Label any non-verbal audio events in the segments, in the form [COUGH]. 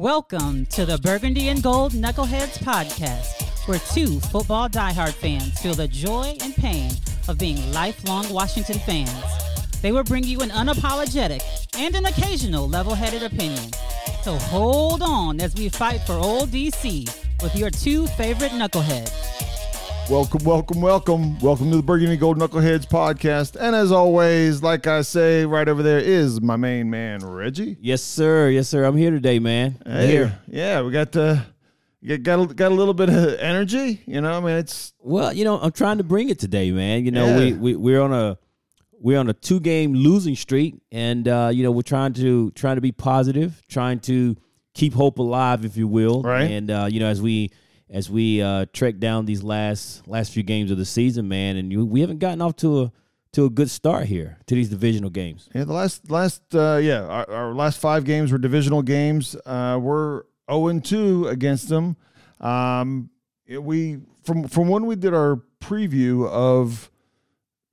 Welcome to the Burgundy and Gold Knuckleheads podcast, where two football diehard fans feel the joy and pain of being lifelong Washington fans. They will bring you an unapologetic and an occasional level headed opinion. So hold on as we fight for old DC with your two favorite knuckleheads. Welcome, welcome, welcome. Welcome to the Burgundy Gold Knuckleheads podcast. And as always, like I say, right over there is my main man, Reggie. Yes, sir. Yes, sir. I'm here today, man. Hey, here. Yeah, we got uh, got got a, got a little bit of energy. You know, I mean, it's Well, you know, I'm trying to bring it today, man. You know, Yeah. we, we we're on a we're on a two game losing streak, and uh, you know, we're trying to trying to be positive, trying to keep hope alive, if you will. Right. And uh, you know, as we as we uh, trek down these last last few games of the season, man, and you, we haven't gotten off to a to a good start here to these divisional games. yeah. The last last uh, yeah, our, our last five games were divisional games. Uh, we're zero and two against them. Um, it- we from from when we did our preview of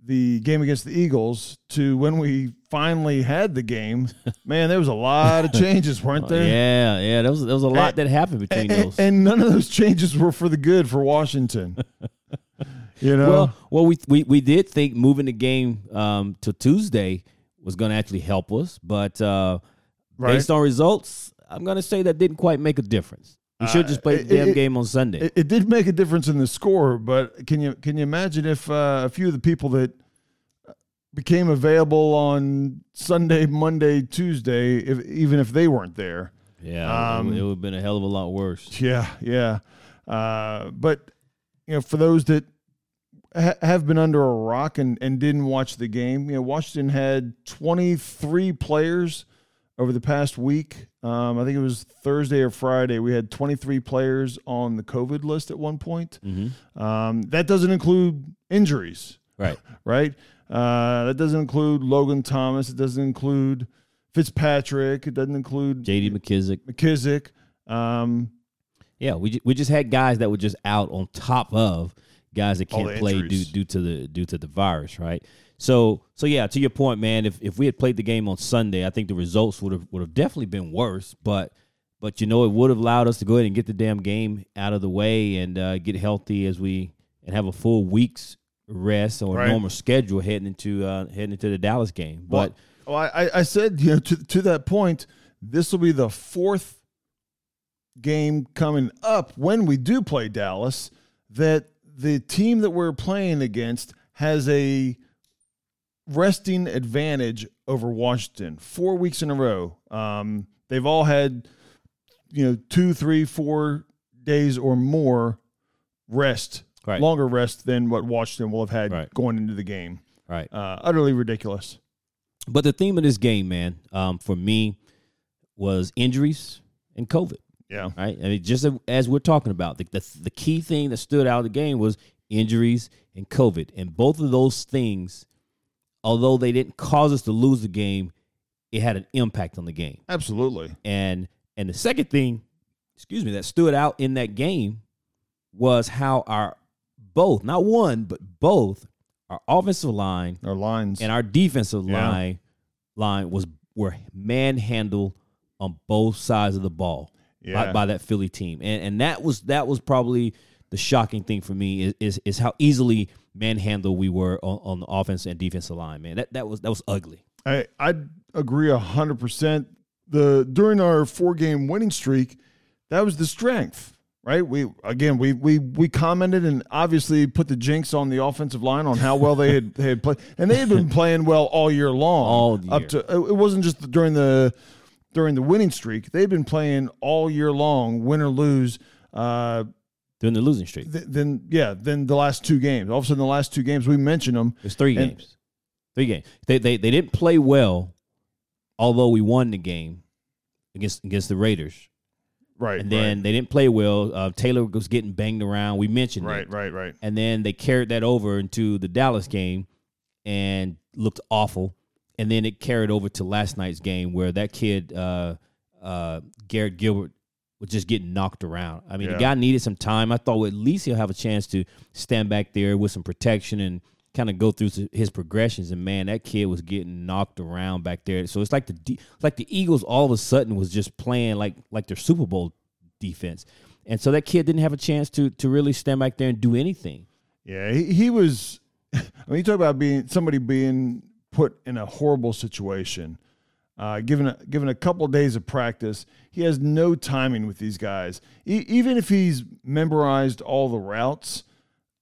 the game against the Eagles to when we finally had the game, man, there was a lot of changes, weren't [LAUGHS] there? Yeah, yeah. There was there was a lot And- that happened between and, those. and none of those changes were for the good for Washington. [LAUGHS] you know, Well, well, we we we did think moving the game um, to Tuesday was going to actually help us, but uh, Right. based on results, I'm going to say that didn't quite make a difference. We should Uh, just play it- the damn it- game on Sunday. it, it did make a difference in the score, but can you can you imagine if uh, a few of the people that became available on Sunday, Monday, Tuesday, if even if they weren't there? yeah, um, it, would have been a hell of a lot worse. Yeah, yeah. Uh, but you know, for those that ha- have been under a rock and, and didn't watch the game, you know, Washington had 23 players over the past week. Um, I think it was Thursday or Friday. We had 23 players on the COVID list at one point. hmm Um, that doesn't include injuries, Right. [LAUGHS] right? Uh, that doesn't include Logan Thomas. It doesn't include Fitzpatrick. It doesn't include J.D. McKissick. McKissick. Um, Yeah, we we just had guys that were just out on top of guys that can't play due due to the due to the virus, right? So so yeah, to your point, man, if if we had played the game on Sunday, I think the results would have would have definitely been worse, but but you know it would have allowed us to go ahead and get the damn game out of the way and uh, get healthy as we and have a full week's rest or Right. normal schedule heading into uh, heading into the Dallas game. But Well, I, I- I said, you know, to, to that point, this will be the fourth game coming up when we do play Dallas that the team that we're playing against has a resting advantage over Washington. Four weeks in a row. Um, they've all had, you know, two, three, four days or more rest, Right. longer rest than what Washington will have had Right. going into the game. right. Uh, utterly ridiculous. But the theme of this game, man, um, for me, was injuries and COVID. Yeah. Right. I mean, just as we're talking about, the, the the key thing that stood out of the game was injuries and COVID, and both of those things, although they didn't cause us to lose the game, it had an impact on the game. Absolutely. And and the second thing, excuse me, that stood out in that game was how our both, not one, but both, our offensive line Our lines. and our defensive Yeah. line line was were manhandled on both sides of the ball yeah. by, by that Philly team, and and that was that was probably the shocking thing for me is is, is how easily manhandled we were on, on the offense and defensive line. Man, that that was that was ugly. I I agree a hundred percent. The during our four game winning streak, that was the strength, right? We again we we we commented and obviously put the jinx on the offensive line on how well they had they had played, and they had been playing well all year long. All year. up to it wasn't just during the during the winning streak. They've been playing all year long, win or lose. Uh, During the losing streak, th- then yeah, then the last two games. All of a sudden, the last two games we mentioned them. there's three And- games, three games. They they they didn't play well, although we won the game against against the Raiders. Right, And then they didn't play well. Uh, Taylor was getting banged around. We mentioned it. right, right, right. and then they carried that over into the Dallas game and looked awful. And then it carried over to last night's game where that kid uh, uh, Garrett Gilbert was just getting knocked around. I mean, Yeah. the guy needed some time. I thought well, at least he'll have a chance to stand back there with some protection and kind of go through his progressions, and man, that kid was getting knocked around back there. So it's like the it's like the Eagles all of a sudden was just playing like like their Super Bowl defense, and so that kid didn't have a chance to to really stand back there and do anything. Yeah, he, he was. [LAUGHS] I mean, you talk about being somebody being put in a horrible situation. Uh, given a, given a couple of days of practice, he has no timing with these guys. E- even if he's memorized all the routes,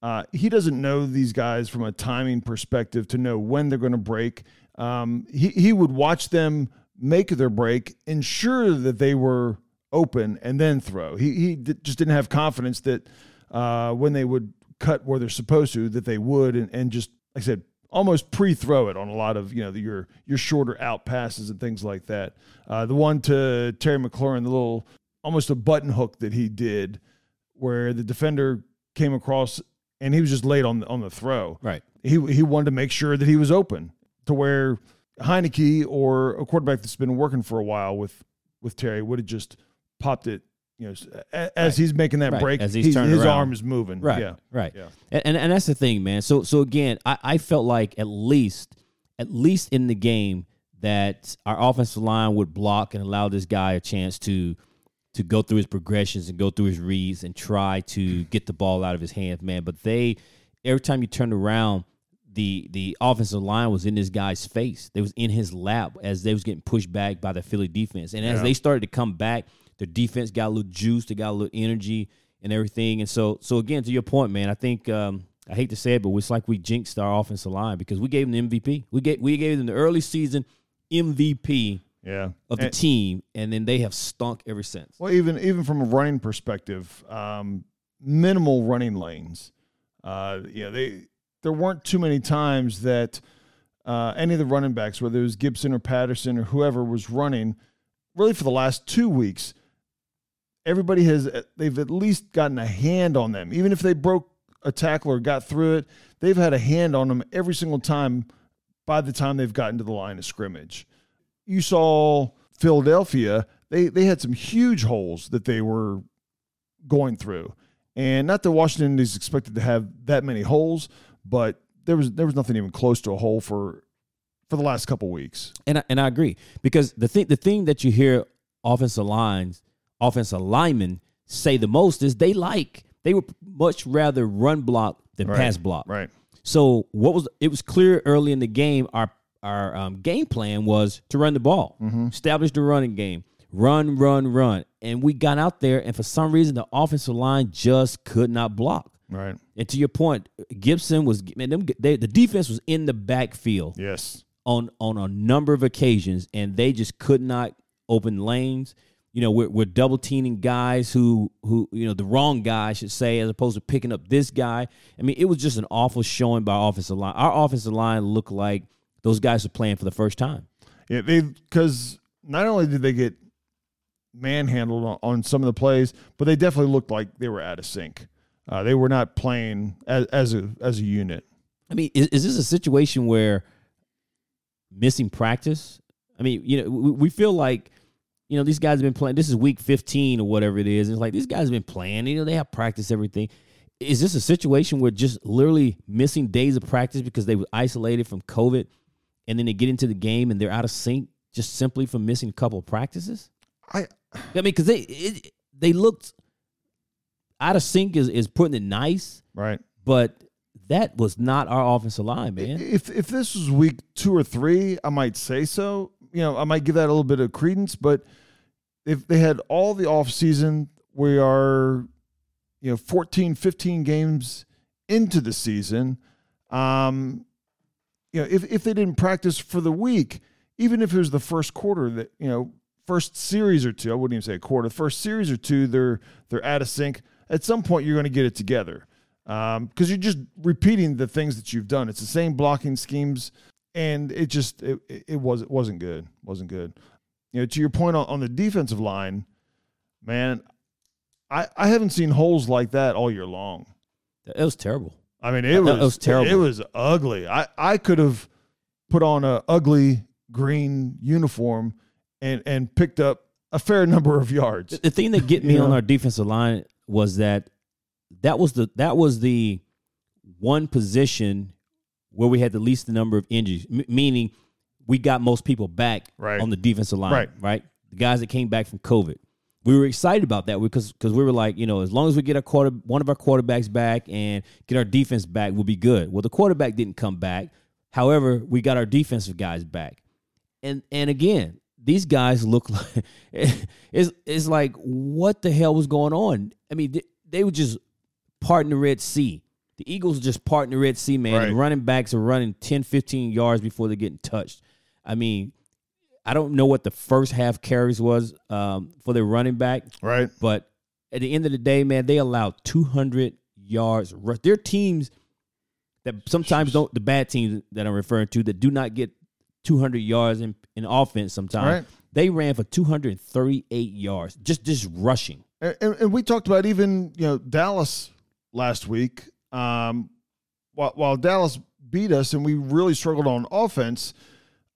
uh, he doesn't know these guys from a timing perspective to know when they're going to break. Um, he he would watch them make their break, ensure that they were open, and then throw. He he d- just didn't have confidence that uh, when they would cut where they're supposed to, that they would, and, and just like I said, almost pre-throw it on a lot of you know the, your your shorter out passes and things like that. Uh, the one to Terry McLaurin, the little almost a button hook that he did, where the defender came across and he was just late on the, on the throw. Right. He he wanted to make sure that he was open to where Heinicke or a quarterback that's been working for a while with with Terry would have just popped it. You know, as right. he's making that right. break, as he's, he's his around. arm is moving. Right. Yeah. Right. Yeah. And, and and that's the thing, man. So so again, I, I felt like at least at least in the game that our offensive line would block and allow this guy a chance to to go through his progressions and go through his reads and try to get the ball out of his hands, man. But they every time you turned around, the the offensive line was in this guy's face. They was in his lap as they was getting pushed back by the Philly defense. And as Yeah. they started to come back, their defense got a little juice, they got a little energy and everything. And so so again, to your point, man, I think um, I hate to say it, but it's like we jinxed our offensive line because we gave them the MVP. We gave we gave them the early season MVP Yeah. of the And- team, and then they have stunk ever since. Well, even even from a running perspective, um, minimal running lanes. Uh, yeah, they there weren't too many times that uh, any of the running backs, whether it was Gibson or Patterson or whoever was running, really for the last two weeks, everybody has they've at least gotten a hand on them, even if they broke a tackle or got through it. They've had a hand on them every single time. By the time they've gotten to the line of scrimmage, you saw Philadelphia, they they had some huge holes that they were going through. And not that Washington is expected to have that many holes, but there was there was nothing even close to a hole for for the last couple weeks. And I, and I agree because the thing the thing that you hear offensive lines, offensive linemen say the most is they like they would much rather run block than Right. pass block. Right. So what was it was clear early in the game our our um, game plan was to run the ball, establish the running game, run, run, run, and we got out there and for some reason the offensive line just could not block. Right. And to your point, Gibson was man, them, they, the defense was in the backfield Yes. on on a number of occasions, and they just could not open lanes. You know, we're, we're double teaming guys who who you know the wrong guy I should say, as opposed to picking up this guy. I mean, it was just an awful showing by offensive line. Our offensive line looked like those guys were playing for the first time. Yeah, they because not only did they get manhandled on, on some of the plays, but they definitely looked like they were out of sync. Uh, they were not playing as, as a as a unit. I mean, is, is this a situation where missing practice? I mean, you know, we, we feel like, you know, these guys have been playing. This is week 15 or whatever it is. It's like these guys have been playing. You know, they have practice everything. Is this a situation where just literally missing days of practice because they were isolated from COVID, and then they get into the game and they're out of sync just simply from missing a couple of practices? I I mean, because they it, they looked out of sync is is putting it nice, right. but that was not our offensive line, man. If if this was week two or three, I might say so. You know, I might give that a little bit of credence. But if they had all the off season, we are, you know, 14, 15 games into the season. Um, you know, if if they didn't practice for the week, even if it was the first quarter, that you know, first series or two, I wouldn't even say a quarter, first series or two, they're they're out of sync. At some point, you're going to get it together um, because you're just repeating the things that you've done. It's the same blocking schemes, and it just it, it was it wasn't good. wasn't good. You know, to your point on, on the defensive line, man, I I haven't seen holes like that all year long. It was terrible. I mean, it was, was terrible. It was ugly. I I could have put on a ugly green uniform and and picked up a fair [LAUGHS] number of yards. The, the thing that get [LAUGHS] me on our defensive line was that that was the that was the one position where we had the least number of injuries, m- meaning we got most people back Right. on the defensive line, Right. right? The guys that came back from COVID. We were excited about that because because we were like, you know, as long as we get our quarter one of our quarterbacks back and get our defense back, we'll be good. Well, the quarterback didn't come back. However, we got our defensive guys back. And and again, these guys look [LAUGHS] like it's it's like what the hell was going on? I mean, they, they were just parting the Red Sea. The Eagles are just parting the Red Sea, man. Right. Running backs are running 10, 15 yards before they're getting touched. I mean, I don't know what the first half carries was um, for their running back, Right. but at the end of the day, man, they allowed 200 yards. rush. There are teams that sometimes don't, the bad teams that I'm referring to, that do not get 200 yards in, in offense sometimes. Right. They ran for 238 yards, just just rushing. And, and, and we talked about even you know Dallas last week. Um, while, while Dallas beat us and we really struggled on offense,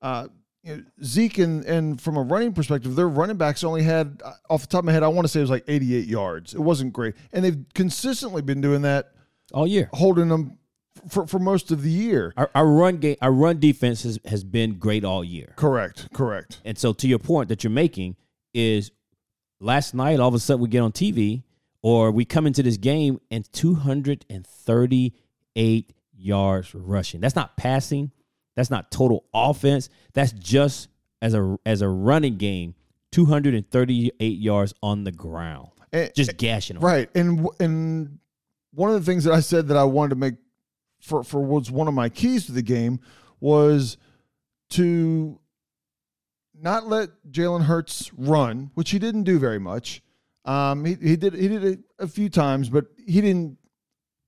uh, you know, Zeke and, and from a running perspective, their running backs only had uh, off the top of my head, I want to say it was like 88 yards. It wasn't great, and they've consistently been doing that, All year. holding them for, for most of the year. Our, our run game, our run defense has, has been great all year. Correct. Correct. And so, to your point that you're making, is last night all of a sudden we get on TV or we come into this game and 238 yards rushing. That's not passing. That's not total offense. That's just as a as a running game, 238 yards on the ground, And- just gashing them. Right. And and one of the things that I said that I wanted to make for for was one of my keys to the game was to not let Jalen Hurts run, which he didn't do very much. Um, he, he did he did it a few times, but he didn't.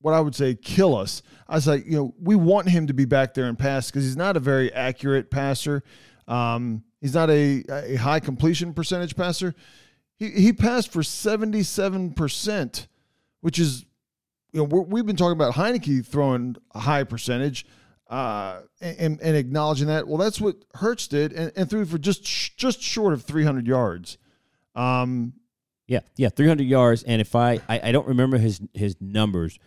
What I would say kill us. I was like, you know, we want him to be back there and pass because he's not a very accurate passer. Um, he's not a, a high completion percentage passer. He he passed for seventy seven percent, which is, you know, we're, we've been talking about Heinicke throwing a high percentage, uh, and, and acknowledging that. Well, that's what Hurts did, and, and threw for just just short of three hundred yards. Um, Yeah, yeah, 300 yards. And if I, I, I don't remember his his numbers,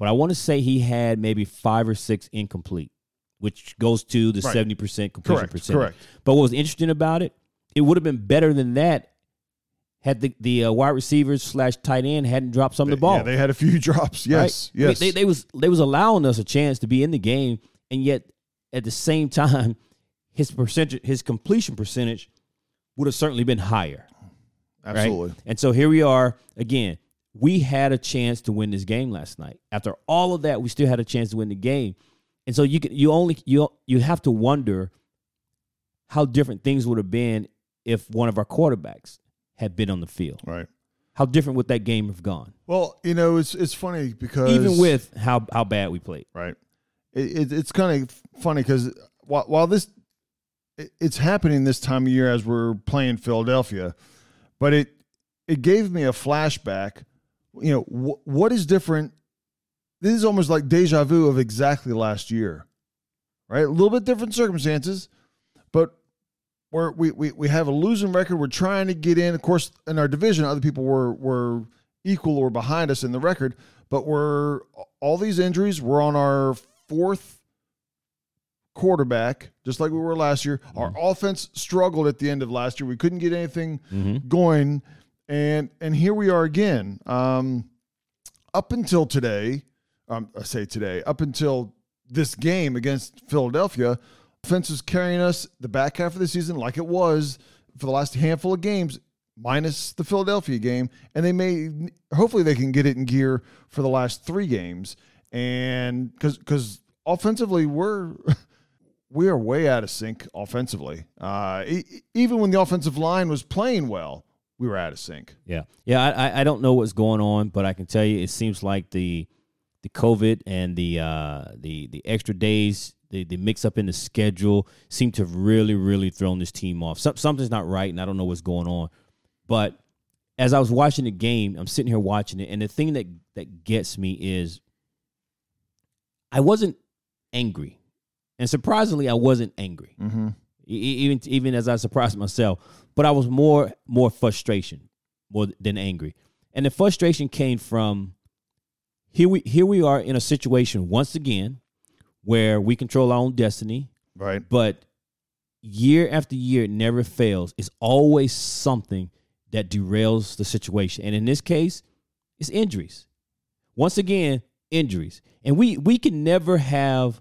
but I want to say he had maybe five or six incomplete, which goes to the Right. 70% completion Correct, percentage. correct. But what was interesting about it, it would have been better than that had the, the uh, wide receivers slash tight end hadn't dropped some of the ball. Yeah, they had a few [LAUGHS] drops. Yes, right? Yes. they, they was they was allowing us a chance to be in the game, and yet at the same [LAUGHS] time, his percentage, his completion percentage, would have certainly been higher. right? Absolutely. And so here we are again. We had a chance to win this game last night. After all of that, we still had a chance to win the game. And so you can, you only you you have to wonder how different things would have been if one of our quarterbacks had been on the field. Right. How different would that game have gone? Well, you know, it's it's funny because Even with how how bad we played. right, it, it, it's kind of funny because while, while this it, it's happening this time of year as we're playing Philadelphia, but it it gave me a flashback. You know, wh- what is different? This is almost like deja vu of exactly last year, right? A little bit different circumstances, but we're, we we we have a losing record. We're trying to get in. Of course, in our division, other people were were equal or behind us in the record, but we're all these injuries. We're on our fourth quarterback, just like we were last year. Our offense struggled at the end of last year. We couldn't get anything Mm-hmm. going, and and here we are again. Um, up until today, um, I say today, up until this game against Philadelphia, offense is carrying us the back half of the season like it was for the last handful of games, minus the Philadelphia game, and they may hopefully they can get it in gear for the last three games, and because because offensively we're. [LAUGHS] We are way out of sync offensively. Uh, e- even when the offensive line was playing well, we were out of sync. Yeah, yeah. I, I- I don't know what's going on, but I can tell you, it seems like the the COVID and the uh, the the extra days, the the mix up in the schedule, seem to have really really thrown this team off. Some, something's not right, and I don't know what's going on. But as I was watching the game, I'm sitting here watching it, and the thing that that gets me is I wasn't angry, and surprisingly, I wasn't angry. Mm-hmm. Even even as I surprised myself. But I was more more frustration more than angry, and the frustration came from here we here we are in a situation once again where we control our own destiny, Right. but year after year it never fails. It's always something that derails the situation. And in this case, it's injuries. Once again, injuries. And we we can never have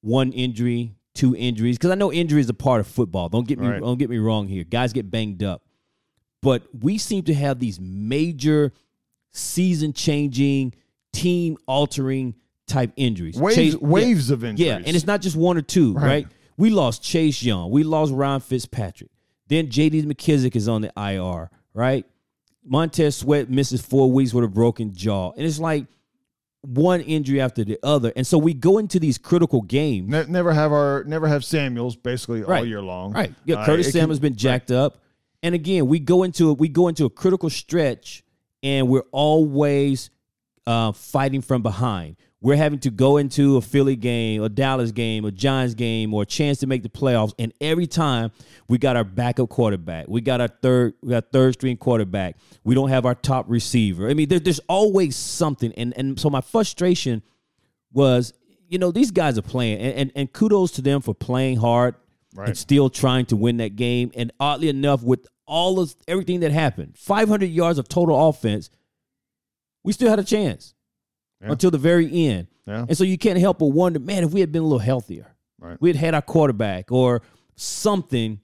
one injury, two injuries because I know injury is a part of football. Don't get me Right. don't get me wrong here. Guys get banged up. But we seem to have these major season changing, team altering type injuries. Waves Chase- yeah. waves of injuries. Yeah, and it's not just one or two, Right. right? We lost Chase Young. We lost Ryan Fitzpatrick. Then JD McKissick is on the IR, right? Montez Sweat misses four weeks with a broken jaw. And it's like one injury after the other. And so we go into these critical games. Ne- never have our never have Samuels basically all year long. Right. Yeah, Uh, Curtis it can- Samuel's been jacked up. And again, we go into we go into a critical stretch and we're always uh, fighting from behind. We're having to go into a Philly game, a Dallas game, a Giants game, or a chance to make the playoffs. And every time we got our backup quarterback, we got our third, we got third string quarterback. We don't have our top receiver. I mean, there, there's always something. And and so my frustration was, you know, these guys are playing, and and, and kudos to them for playing hard Right. and still trying to win that game. And oddly enough, with all of everything that happened, 500 yards of total offense, we still had a chance Yeah. until the very end. Yeah. And so you can't help but wonder, man, if we had been a little healthier, Right. we had had our quarterback or something,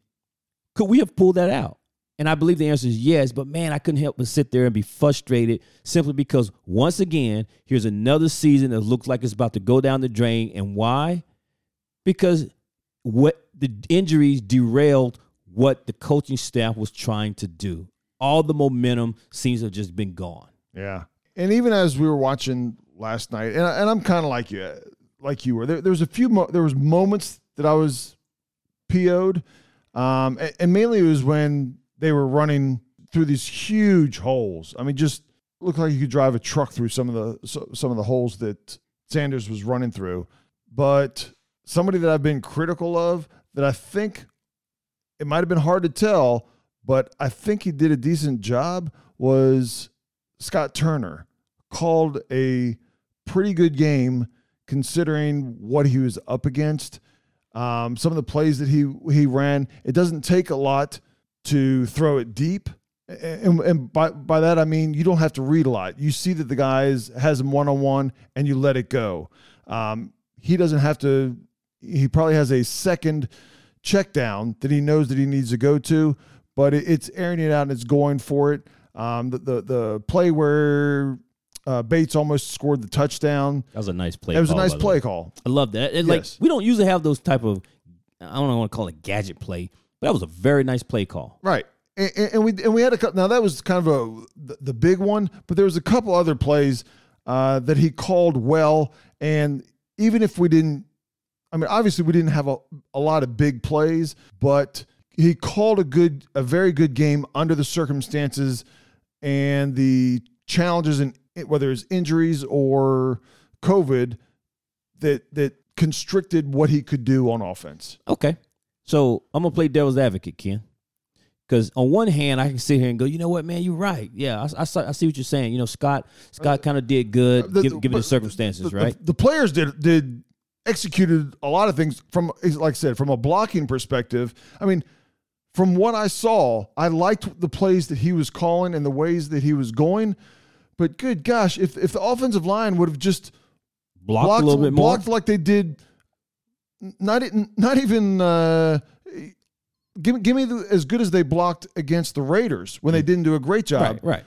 could we have pulled that out? And I believe the answer is yes, but man, I couldn't help but sit there and be frustrated simply because once again, here's another season that looks like it's about to go down the drain. And why? Because what the injuries derailed what the coaching staff was trying to do. All the momentum seems to have just been gone. Yeah. And even as we were watching last night, and, I, and I'm kind of like you, like you were. There, there was a few. Mo- there was moments that I was PO'd, um, and, and mainly it was when they were running through these huge holes. I mean, just looked like you could drive a truck through some of the so, some of the holes that Sanders was running through. But somebody that I've been critical of, that I think it might have been hard to tell, but I think he did a decent job was Scott Turner called a pretty good game considering what he was up against. Um, some of the plays that he he ran, it doesn't take a lot to throw it deep. And, and by, by that I mean you don't have to read a lot. You see that the guys has him one on one, and you let it go. Um, he doesn't have to. He probably has a second check down that he knows that he needs to go to, but it, it's airing it out and it's going for it. Um, the, the the play where uh, Bates almost scored the touchdown. That was a nice play. That was a call, nice play call. I love that. And like Yes. we don't usually have those type of I don't want to call it gadget play, but that was a very nice play call. Right. And, and and we and we had a couple. Now that was kind of a the, the big one, but there was a couple other plays uh, that he called well. And even if we didn't, I mean, obviously we didn't have a, a lot of big plays, but he called a good, a very good game under the circumstances and the challenges and whether it's injuries or COVID that that constricted what he could do on offense. Okay. So I'm gonna play devil's advocate, Ken. Because on one hand, I can sit here and go, you know what, man, you're right. Yeah, I, I, I see what you're saying. You know, Scott Scott kind of did good, Uh, The- given, given the circumstances, the, right? The, the players did did executed a lot of things from like I said from a blocking perspective. I mean, from what I saw, I liked the plays that he was calling and the ways that he was going. But good gosh, if if the offensive line would have just blocked, blocked a little bit more. blocked like they did, not not even. Uh, Give, me- give me the, as good as they blocked against the Raiders when they didn't do a great job. Mm. right,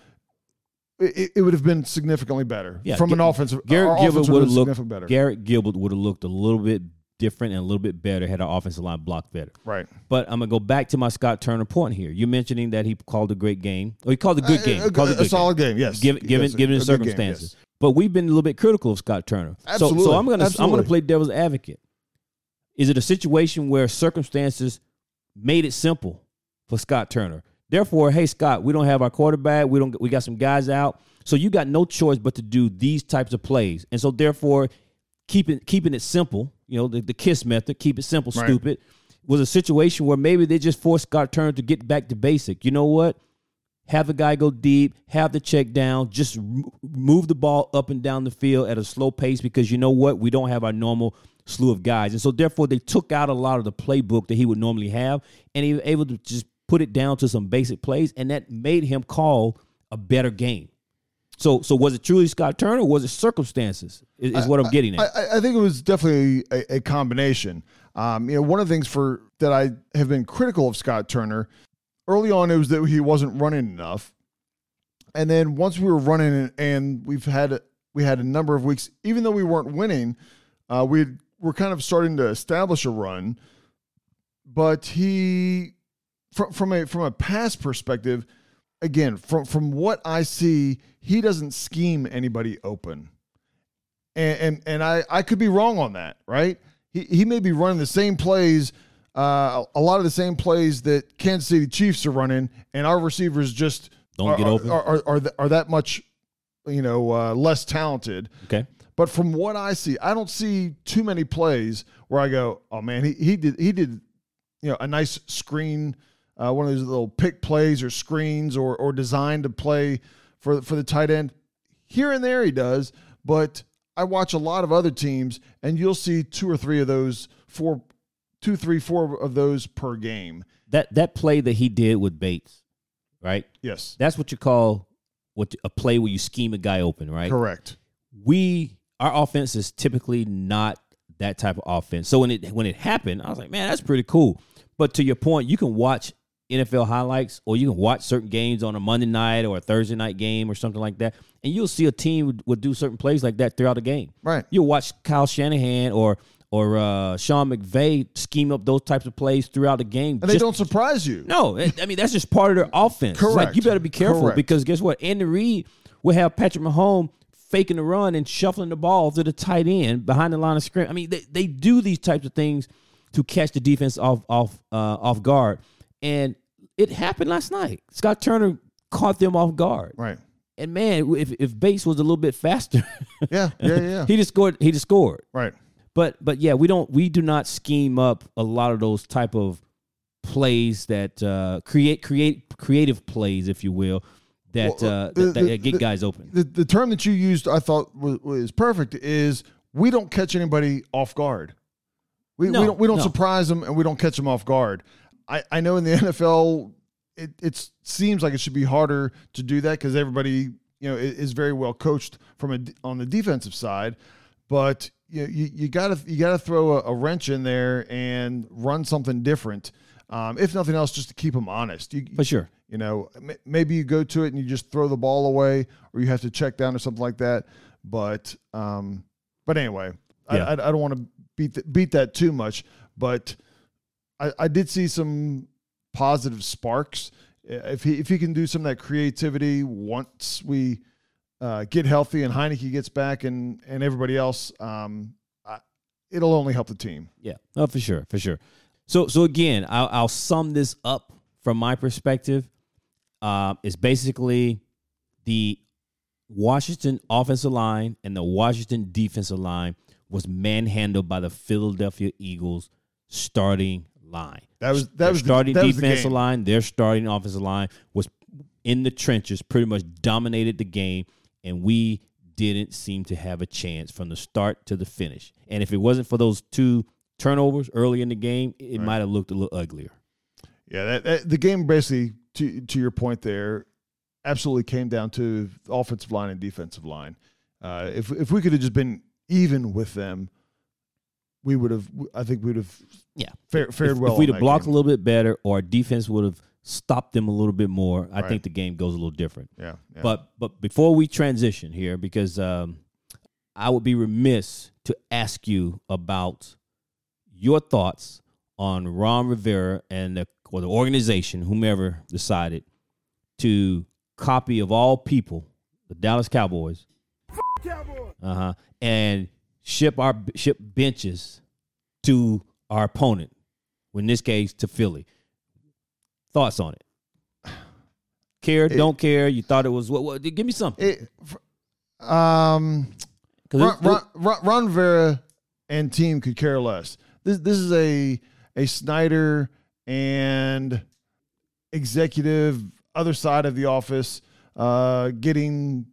right. It, it would have been significantly better Yeah, from an offensive. Garrett Gilbert would have looked significantly better. Garrett Gilbert would have looked a little bit different and a little bit better had our offensive line blocked better. right. But I'm gonna go back to my Scott Turner point here. You're mentioning that he called a great game. Or he called a good A- game. A, called a, good solid game. yes. Given given Yes, given a the good game, circumstances. yes. But we've been a little bit critical of Scott Turner. So, Absolutely. so I'm gonna I'm gonna play devil's advocate. Is it a situation where circumstances made it simple for Scott Turner? Therefore, hey Scott, we don't have our quarterback. We don't. We got some guys out, so you got no choice but to do these types of plays. And so, therefore, keeping keeping it simple, you know, the, the kiss method, keep it simple, Right. stupid, was a situation where maybe they just forced Scott Turner to get back to basic. You know what? have the guy go deep, have the check down, just move the ball up and down the field at a slow pace because you know what? We don't have our normal slew of guys. And so therefore they took out a lot of the playbook that he would normally have and he was able to just put it down to some basic plays and that made him call a better game. So so was it truly Scott Turner or was it circumstances? Is, is what I'm getting at. I, I think it was definitely a, a combination. Um, you know, one of the things for that I have been critical of Scott Turner early on it was that he wasn't running enough, and then once we were running and we've had we had a number of weeks, even though we weren't winning, uh, we were kind of starting to establish a run. But he, from from a from a pass perspective, again from from what I see, he doesn't scheme anybody open, and and, and I I could be wrong on that, right? He he may be running the same plays uh, a lot of the same plays that Kansas City Chiefs are running, and our receivers just Don't are, get open. Are are, are, are that much, you know, uh, less talented. okay. But from what I see, I don't see too many plays where I go, "Oh man, he he did he did, you know, a nice screen, uh, one of those little pick plays or screens or or designed to play for for the tight end." Here and there he does, but I watch a lot of other teams, and you'll see two or three of those four, two, three, four of those per game. That that play that he did with Bates, right? Yes, That's what you call what a play where you scheme a guy open, right? correct. We our offense is typically not that type of offense. So when it when it happened, I was like, man, that's pretty cool. But to your point, you can watch NFL highlights or you can watch certain games on a Monday night or a Thursday night game or something like that, and you'll see a team would, would do certain plays like that throughout the game. Right. You'll watch Kyle Shanahan or or uh, Sean McVay scheme up those types of plays throughout the game. And they don't surprise you. no, I mean that's just part of their offense. It's Like you better be careful Correct. because guess what? Andy Reid will have Patrick Mahomes faking the run and shuffling the ball to the tight end behind the line of scrimmage. I mean, they, they do these types of things to catch the defense off off uh, off guard, and it happened last night. Scott Turner caught them off guard, Right. and man, if if Bates was a little bit faster, [LAUGHS] Yeah. Yeah. Yeah. [LAUGHS] he just scored. He just scored. right. But but yeah, we don't we do not scheme up a lot of those type of plays that uh, create create creative plays, if you will, that Well, uh, the- that, that the- get the- guys open. The the term that you used, I thought was, was perfect. Is we don't catch anybody off guard. We, No, we don't we don't no. surprise them and we don't catch them off guard. I, I know in the [LAUGHS] NFL it it seems like it should be harder to do that because everybody you know is, is very well coached from a on the defensive side, but you you, you gotta you gotta throw a, a wrench in there and run something different. Um, if nothing else, just to keep them honest. You, For sure. you know, m- maybe you go to it and you just throw the ball away, or you have to check down or something like that. But, um, but anyway, Yeah. I, I, I don't want to beat th- beat that too much. But I, I did see some positive sparks. If he if he can do some of that creativity once we uh, get healthy and Heinicke gets back and and everybody else, um, I, it'll only help the team. Yeah, oh, for sure, for sure. So, so again, I'll, I'll sum this up from my perspective. Uh, it's basically the Washington offensive line and the Washington defensive line was manhandled by the Philadelphia Eagles starting line. That was that Their was the- starting that was the defensive line, their starting offensive line was in the trenches, pretty much dominated the game, and we didn't seem to have a chance from the start to the finish. And if it wasn't for those two turnovers early in the game, it might have looked a little uglier. Yeah, that, that, the game basically, to to your point there, absolutely came down to offensive line and defensive line. Uh, if if we could have just been even with them, we would have. I think we would have Yeah. fared, fared if, well. if we'd have blocked game. a little bit better or our defense would have stopped them a little bit more, I Right. think the game goes a little different. yeah, yeah. But but before we transition here, because um, I would be remiss to ask you about your thoughts on Ron Rivera and the or the organization, whomever decided to copy of all people the Dallas Cowboys, uh huh, and ship our ship benches to our opponent, in this case to Philly. Thoughts on it? Care? don't care? You thought it was what? what give me something. It, um, Ron, it- Ron, Ron, Ron Rivera and team could care less. This this is a a Snyder and executive other side of the office, uh, getting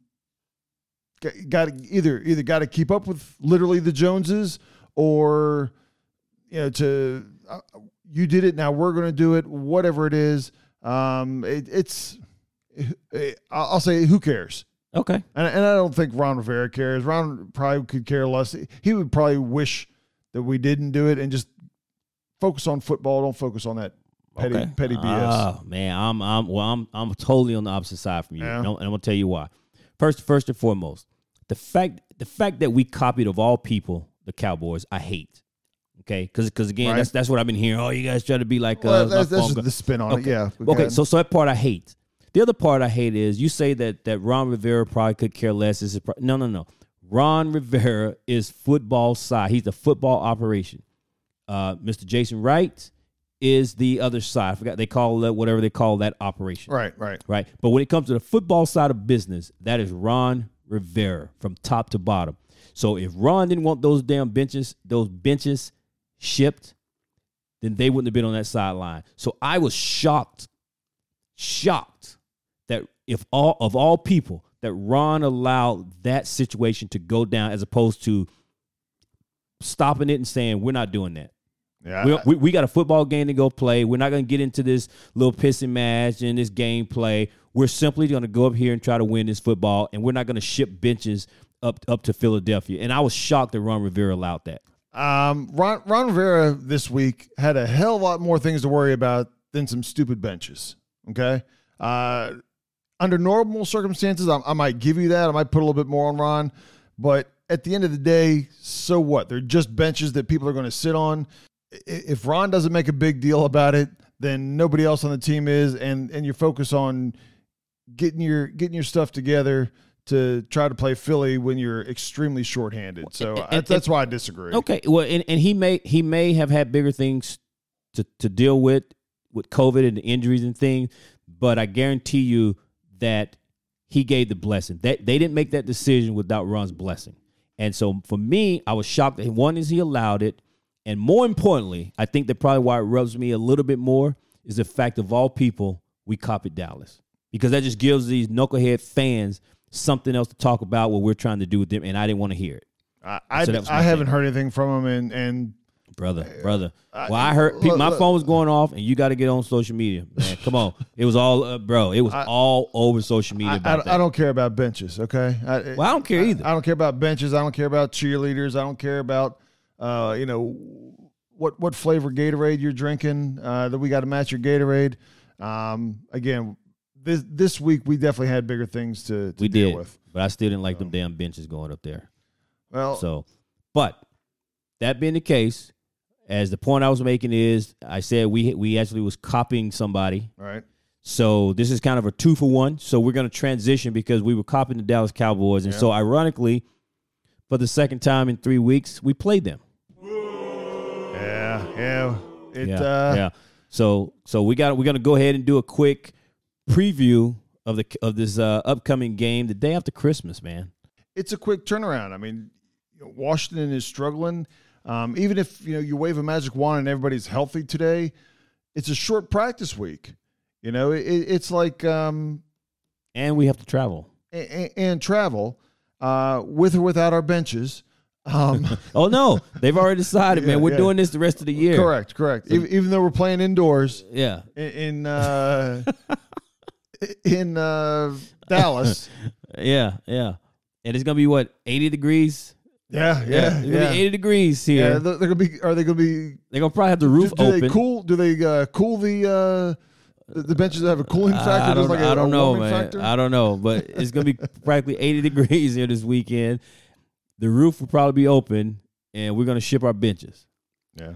got to either either got to keep up with literally the Joneses or you know to uh, you did it now we're going to do it whatever it is um it, it's it, I'll say who cares Okay. and, and I don't think Ron Rivera cares Ron probably could care less he would probably wish that we didn't do it and just focus on football don't focus on that petty okay. petty BS Oh man, I'm I'm well I'm I'm totally on the opposite side from you, Yeah. and, I'm, and I'm gonna tell you why. First, first and foremost, the fact the fact that we copied of all people the Cowboys, I hate. Okay, because because again, Right. that's that's what I've been hearing. Oh, you guys try to be like well, us. that's, that's just the spin on it Okay. yeah Go Okay, so so that part I hate. The other part I hate is you say that that Ron Rivera probably could care less. Is pro- no, no, no. Ron Rivera is football side. He's the football operation. Uh, Mr. Jason Wright is the other side. I forgot they call that whatever they call that operation. right right Right. But when it comes to the football side of business, that is Ron Rivera from top to bottom. So if Ron didn't want those damn benches, those benches shipped, then they wouldn't have been on that sideline. So I was shocked, shocked that if all of all people that Ron allowed that situation to go down as opposed to stopping it and saying we're not doing that. Yeah We, we, we got a football game to go play. We're not going to get into this little pissing match and this game play. We're simply going to go up here and try to win this football, and we're not going to ship benches up up to Philadelphia. And I was shocked that Ron Rivera allowed that. Um, Ron, Ron Rivera this week had a hell of a lot more things to worry about than some stupid benches. Okay. Uh, under normal circumstances, I, I might give you that. I might put a little bit more on Ron, but at the end of the day, so what? They're just benches that people are going to sit on. If Ron doesn't make a big deal about it, then nobody else on the team is, and and you focus on getting your getting your stuff together to try to play Philly when you're extremely shorthanded. So And- I- and- that's why I disagree. Okay, well, and, and he may he may have had bigger things to to deal with with COVID and the injuries and things, but I guarantee you that he gave the blessing. That they didn't make that decision without Ron's blessing. And so for me, I was shocked that one is he allowed it, and more importantly, I think that probably why it rubs me a little bit more is the fact of all people we copied Dallas because that just gives these knucklehead fans something else to talk about what we're trying to do with them, and I didn't want to hear it. I, I, So I haven't heard anything from him, and and brother, brother. I- Well, I heard look, my look. phone was going off, and you got to get on social media, man. Come on, it was all, uh, bro. It was I- all over social media I, about I, that. I don't care about benches. Okay, I, well, I don't care either. I don't care about benches. I don't care about cheerleaders. I don't care about uh, you know what what flavor Gatorade you're drinking. Uh, that we got to match your Gatorade. Um, again, this this week we definitely had bigger things to, to we deal did, with. but I still didn't like them damn benches going up there. Well, So, but that being the case, as the point I was making is, I said we we actually was copying somebody. right. So this is kind of a two for one. So we're going to transition because we were copying the Dallas Cowboys, and Yeah. so ironically, for the second time in three weeks, we played them. Yeah, yeah. It yeah, uh, yeah. So so we got we're gonna go ahead and do a quick preview of the of this uh, upcoming game the day after Christmas, man. it's a quick turnaround. I mean, Washington is struggling. Um, even if you know you wave a magic wand and everybody's healthy today, it's a short practice week. You know, it, it's like um, And we have to travel. and, and travel uh, with or without our benches. Um, [LAUGHS] Oh no, they've already decided, man. Yeah, We're yeah. doing this the rest of the year. correct, correct. Even, even though we're playing indoors Yeah. in in, uh, [LAUGHS] in uh, Dallas. [LAUGHS] Yeah, yeah. And it's gonna be what eighty degrees. Yeah, yeah, it's gonna yeah. be eighty degrees Yeah, here. they're, they're gonna be. Are they gonna be They're gonna probably have the roof do, do open. they cool? Do they uh, cool the uh, the, benches that have a cooling factor? I don't, like a- I don't know, man. factor? I don't know, but it's gonna be practically 80 degrees here this weekend. The roof will probably be open, and we're gonna ship our benches. yeah,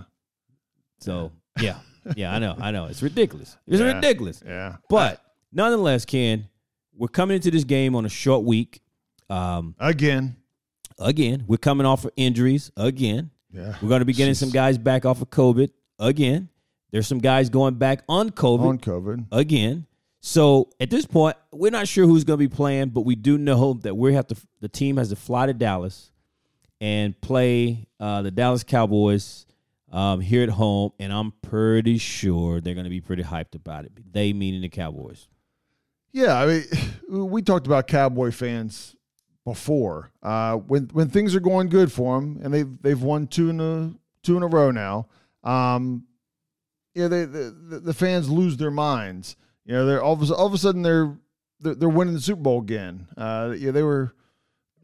So yeah, [LAUGHS] yeah, I know, I know. It's ridiculous. It's Yeah. ridiculous. yeah. But nonetheless, Ken, we're coming into this game on a short week. Um, again, again, we're coming off of injuries. Again, yeah. we're going to be getting some guys back off of COVID. Again, there's some guys going back on COVID on COVID. again. So at this point, we're not sure who's going to be playing, but we do know that we have to. The team has to fly to Dallas and play uh, the Dallas Cowboys um, here at home, and I'm pretty sure they're going to be pretty hyped about it. They meaning the Cowboys. Yeah, I mean, [LAUGHS] we talked about Cowboy fans before. Uh, when when things are going good for them, and they've they've won two in a two in a row now. Um, yeah, they the, the fans lose their minds. You know, they're all of a, all of a sudden they're they're, they're winning the Super Bowl again. Uh, yeah, they were.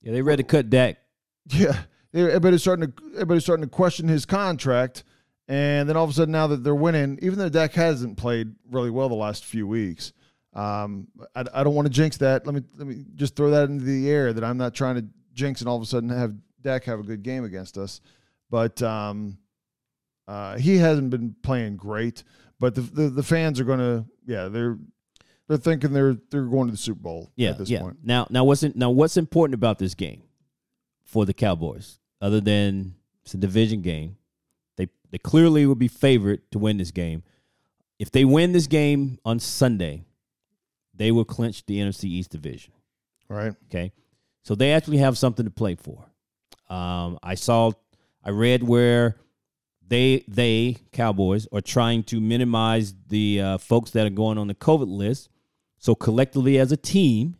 Yeah, they ready to cut Dak. [LAUGHS] Yeah, everybody's starting to everybody's starting to question his contract, and then all of a sudden now that they're winning, even though Dak hasn't played really well the last few weeks, um, I, I don't want to jinx that. Let me let me just throw that into the air that I'm not trying to jinx and all of a sudden have Dak have a good game against us, but um, uh, he hasn't been playing great. But the the, the fans are going to yeah they're they're thinking they're they're going to the Super Bowl Yeah, at this yeah. point. Now, now what's in, now what's important about this game for the Cowboys, other than it's a division game? They they clearly will be favored to win this game. If they win this game on Sunday, they will clinch the NFC East division. Right. Okay, so they actually have something to play for. Um, I saw, I read where they they Cowboys are trying to minimize the uh, folks that are going on the COVID list. So collectively, as a team,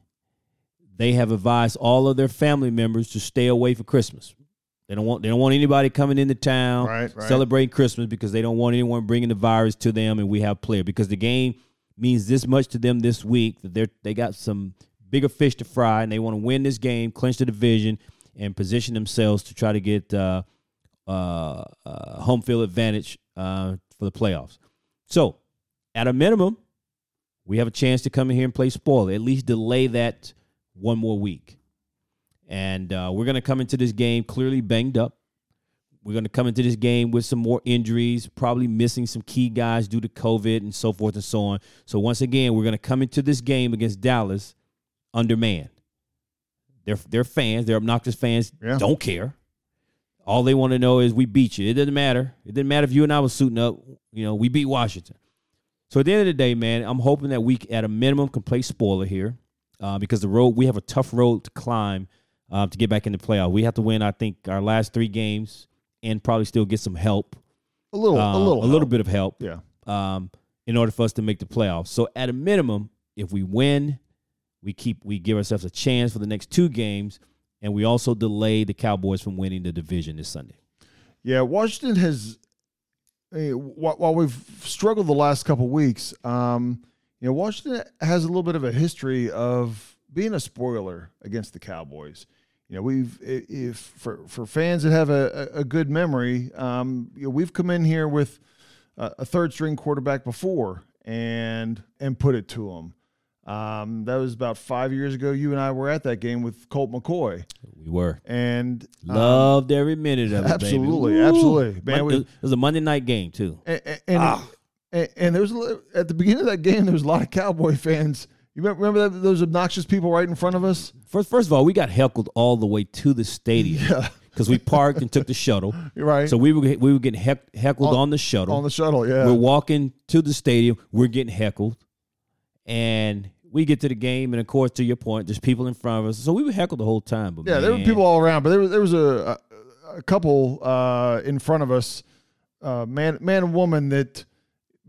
they have advised all of their family members to stay away for Christmas. They don't want they don't want anybody coming into town Right, right. celebrating Christmas because they don't want anyone bringing the virus to them. And we have player because the game means this much to them this week that they they got some bigger fish to fry and they want to win this game, clinch the division, and position themselves to try to get uh, uh, uh, home field advantage uh, for the playoffs. So, at a minimum, we have a chance to come in here and play spoiler. At least delay that one more week. And uh, we're going to come into this game clearly banged up. We're going to come into this game with some more injuries, probably missing some key guys due to COVID and so forth and so on. So, once again, we're going to come into this game against Dallas undermanned. Their, their fans, their obnoxious fans, Yeah. don't care. All they want to know is we beat you. It doesn't matter. It didn't matter if you and I was suiting up. You know, we beat Washington. So at the end of the day, man, I'm hoping that we, at a minimum, can play spoiler here, uh, because the road we have a tough road to climb uh, to get back in the playoff. We have to win, I think, our last three games and probably still get some help, A little, uh, a little, a little help. bit of help, Yeah. um, in order for us to make the playoffs. So at a minimum, if we win, we keep we give ourselves a chance for the next two games, and we also delay the Cowboys from winning the division this Sunday. Yeah, Washington has. eh, wh- While we've struggled the last couple weeks, um, you know, Washington has a little bit of a history of being a spoiler against the Cowboys. You know, we've if for for fans that have a, a good memory, um, you know, we've come in here with a, a third string quarterback before and and put it to them. Um, that was about five years ago. You and I were at that game with Colt McCoy, We were and um, loved every minute of it. absolutely, absolutely. Man, Mon- we- it was a Monday night game too. and and, and, and there was at the beginning of that game there was a lot of Cowboy fans. You remember, that, those obnoxious people right in front of us? First, first of all, we got heckled all the way to the stadium Yeah, because we parked and took the shuttle. [LAUGHS] right. So we were we were getting heck, heckled On- on, the shuttle. on the shuttle, yeah, We're walking to the stadium. We're getting heckled, and we get to the game, and of course, to your point, there's people in front of us. So we were heckled the whole time. But yeah. There were people all around, but there was there was a a, a couple uh, in front of us, uh, man man and woman that.